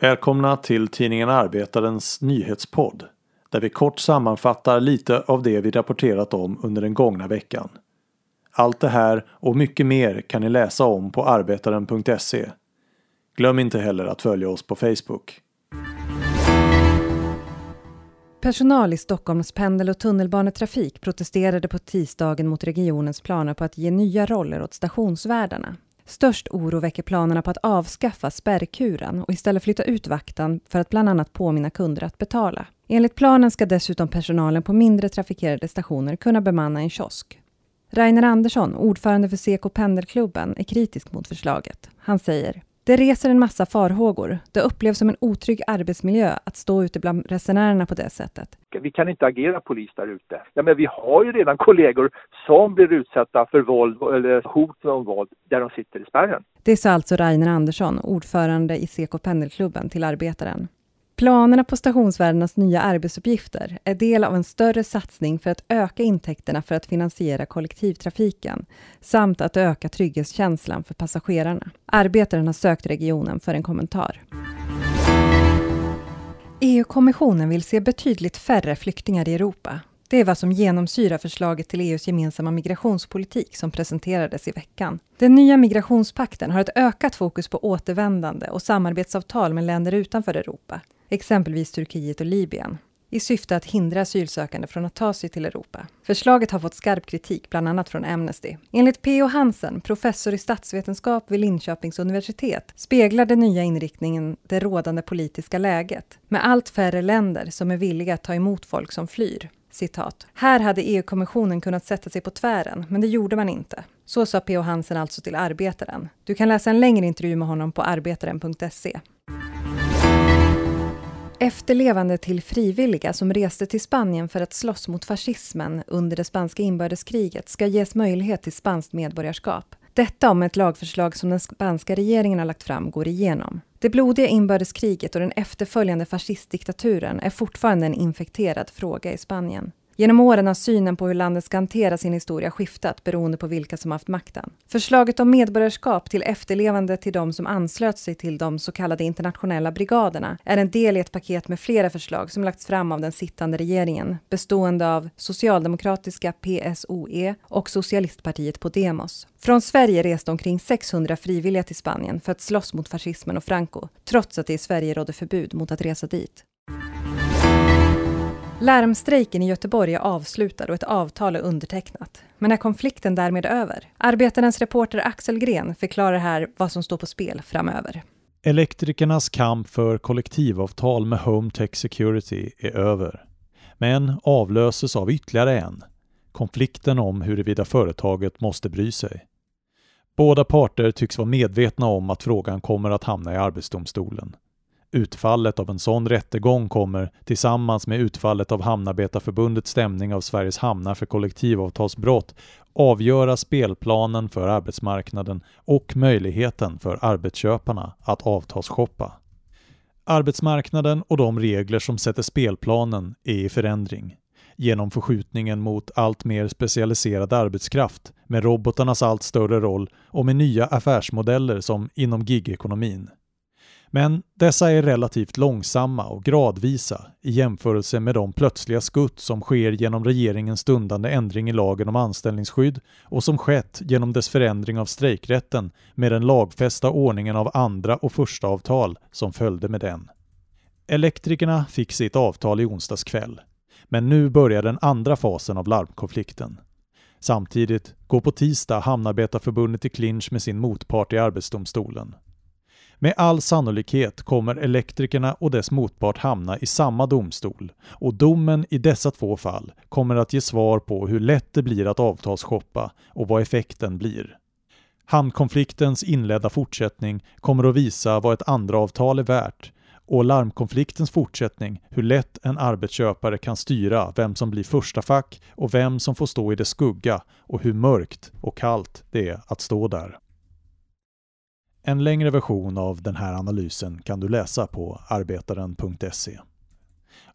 Välkomna till tidningen Arbetarens nyhetspodd där vi kort sammanfattar lite av det vi rapporterat om under den gångna veckan. Allt det här och mycket mer kan ni läsa om på arbetaren.se. Glöm inte heller att följa oss på Facebook. Personal i Stockholms pendel och tunnelbanetrafik protesterade på tisdagen mot regionens planer på att ge nya roller åt stationsvärdarna. Störst oro väcker planerna på att avskaffa spärrkuren och istället flytta ut vakten för att bland annat påminna kunder att betala. Enligt planen ska dessutom personalen på mindre trafikerade stationer kunna bemanna en kiosk. Rainer Andersson, ordförande för Seko Pendelklubben, är kritisk mot förslaget. Han säger det reser en massa farhågor. Det upplevs som en otrygg arbetsmiljö att stå ute bland resenärerna på det sättet. Vi kan inte agera polis där ute. Ja, men vi har ju redan kollegor som blir utsatta för våld eller hot om våld där de sitter i spärren. Det sa alltså Rainer Andersson, ordförande i Seko Pendelklubben, till Arbetaren. Planerna på stationsvärdarnas nya arbetsuppgifter är del av en större satsning för att öka intäkterna för att finansiera kollektivtrafiken samt att öka trygghetskänslan för passagerarna. Arbetaren har sökt regionen för en kommentar. EU-kommissionen vill se betydligt färre flyktingar i Europa. Det är vad som genomsyrar förslaget till EUs gemensamma migrationspolitik som presenterades i veckan. Den nya migrationspakten har ett ökat fokus på återvändande och samarbetsavtal med länder utanför Europa exempelvis Turkiet och Libyen, i syfte att hindra asylsökande från att ta sig till Europa. Förslaget har fått skarp kritik, bland annat från Amnesty. Enligt P.O. Hansen, professor i statsvetenskap vid Linköpings universitet, speglar den nya inriktningen det rådande politiska läget, med allt färre länder som är villiga att ta emot folk som flyr. Citat. Här hade EU-kommissionen kunnat sätta sig på tvären, men det gjorde man inte. Så sa P.O. Hansen alltså till Arbetaren. Du kan läsa en längre intervju med honom på arbetaren.se. Efterlevande till frivilliga som reste till Spanien för att slåss mot fascismen under det spanska inbördeskriget ska ges möjlighet till spanskt medborgarskap. Detta om ett lagförslag som den spanska regeringen har lagt fram går igenom. Det blodiga inbördeskriget och den efterföljande fascistdiktaturen är fortfarande en infekterad fråga i Spanien. Genom åren har synen på hur landet ska hantera sin historia skiftat beroende på vilka som haft makten. Förslaget om medborgarskap till efterlevande till de som anslöt sig till de så kallade internationella brigaderna är en del i ett paket med flera förslag som lagts fram av den sittande regeringen bestående av socialdemokratiska PSOE och socialistpartiet Podemos. Från Sverige reste omkring 600 frivilliga till Spanien för att slåss mot fascismen och Franco, trots att det i Sverige rådde förbud mot att resa dit. Larmstrejken i Göteborg är avslutad och ett avtal är undertecknat. Men är konflikten därmed över? Arbetarens reporter Axel Gren förklarar här vad som står på spel framöver. Elektrikernas kamp för kollektivavtal med Home Tech Security är över. Men avlöses av ytterligare en. Konflikten om huruvida företaget måste bry sig. Båda parter tycks vara medvetna om att frågan kommer att hamna i Arbetsdomstolen. Utfallet av en sån rättegång kommer, tillsammans med utfallet av Hamnarbetarförbundets stämning av Sveriges hamnar för kollektivavtalsbrott, avgöra spelplanen för arbetsmarknaden och möjligheten för arbetsköparna att avtalsshoppa. Arbetsmarknaden och de regler som sätter spelplanen är i förändring genom förskjutningen mot allt mer specialiserad arbetskraft med robotarnas allt större roll och med nya affärsmodeller som inom gigekonomin. Men dessa är relativt långsamma och gradvisa i jämförelse med de plötsliga skutt som sker genom regeringens stundande ändring i lagen om anställningsskydd och som skett genom dess förändring av strejkrätten med den lagfästa ordningen av andra och första avtal som följde med den. Elektrikerna fick sitt avtal i onsdags kväll, men nu börjar den andra fasen av larmkonflikten. Samtidigt går på tisdag Hamnarbetarförbundet i clinch med sin motpart i Arbetsdomstolen. Med all sannolikhet kommer elektrikerna och dess motpart hamna i samma domstol och domen i dessa två fall kommer att ge svar på hur lätt det blir att avtalsshoppa och vad effekten blir. Hamnkonfliktens inledda fortsättning kommer att visa vad ett andra avtal är värt och larmkonfliktens fortsättning hur lätt en arbetsköpare kan styra vem som blir första fack och vem som får stå i dess skugga och hur mörkt och kallt det är att stå där. En längre version av den här analysen kan du läsa på arbetaren.se.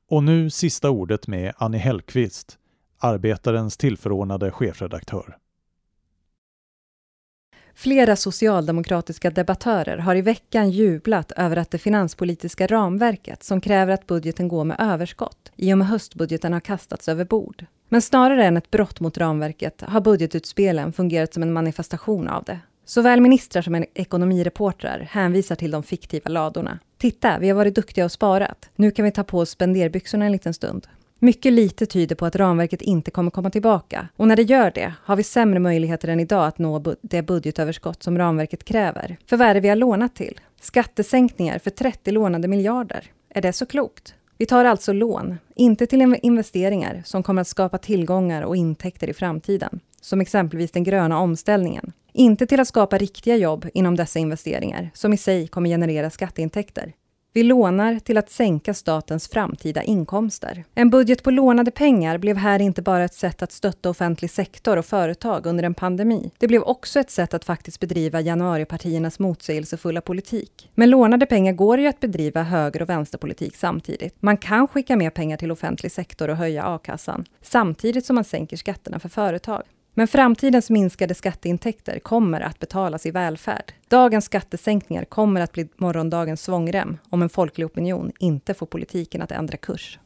Och nu sista ordet med Annie Hellqvist, Arbetarens tillförordnade chefredaktör. Flera socialdemokratiska debattörer har i veckan jublat över att det finanspolitiska ramverket som kräver att budgeten går med överskott i och med höstbudgeten har kastats över bord. Men snarare än ett brott mot ramverket har budgetutspelen fungerat som en manifestation av det. Såväl ministrar som ekonomireportrar hänvisar till de fiktiva ladorna. Titta, vi har varit duktiga och sparat. Nu kan vi ta på oss spenderbyxorna en liten stund. Mycket lite tyder på att ramverket inte kommer komma tillbaka. Och när det gör det har vi sämre möjligheter än idag att nå det budgetöverskott som ramverket kräver. För vad är det vi har lånat till? Skattesänkningar för 30 lånade miljarder. Är det så klokt? Vi tar alltså lån, inte till investeringar som kommer att skapa tillgångar och intäkter i framtiden, som exempelvis den gröna omställningen. Inte till att skapa riktiga jobb inom dessa investeringar, som i sig kommer generera skatteintäkter. Vi lånar till att sänka statens framtida inkomster. En budget på lånade pengar blev här inte bara ett sätt att stötta offentlig sektor och företag under en pandemi. Det blev också ett sätt att faktiskt bedriva januaripartiernas motsägelsefulla politik. Med lånade pengar går det ju att bedriva höger och vänsterpolitik samtidigt. Man kan skicka mer pengar till offentlig sektor och höja a-kassan, samtidigt som man sänker skatterna för företag. Men framtidens minskade skatteintäkter kommer att betalas i välfärd. Dagens skattesänkningar kommer att bli morgondagens svångrem om en folklig opinion inte får politiken att ändra kurs.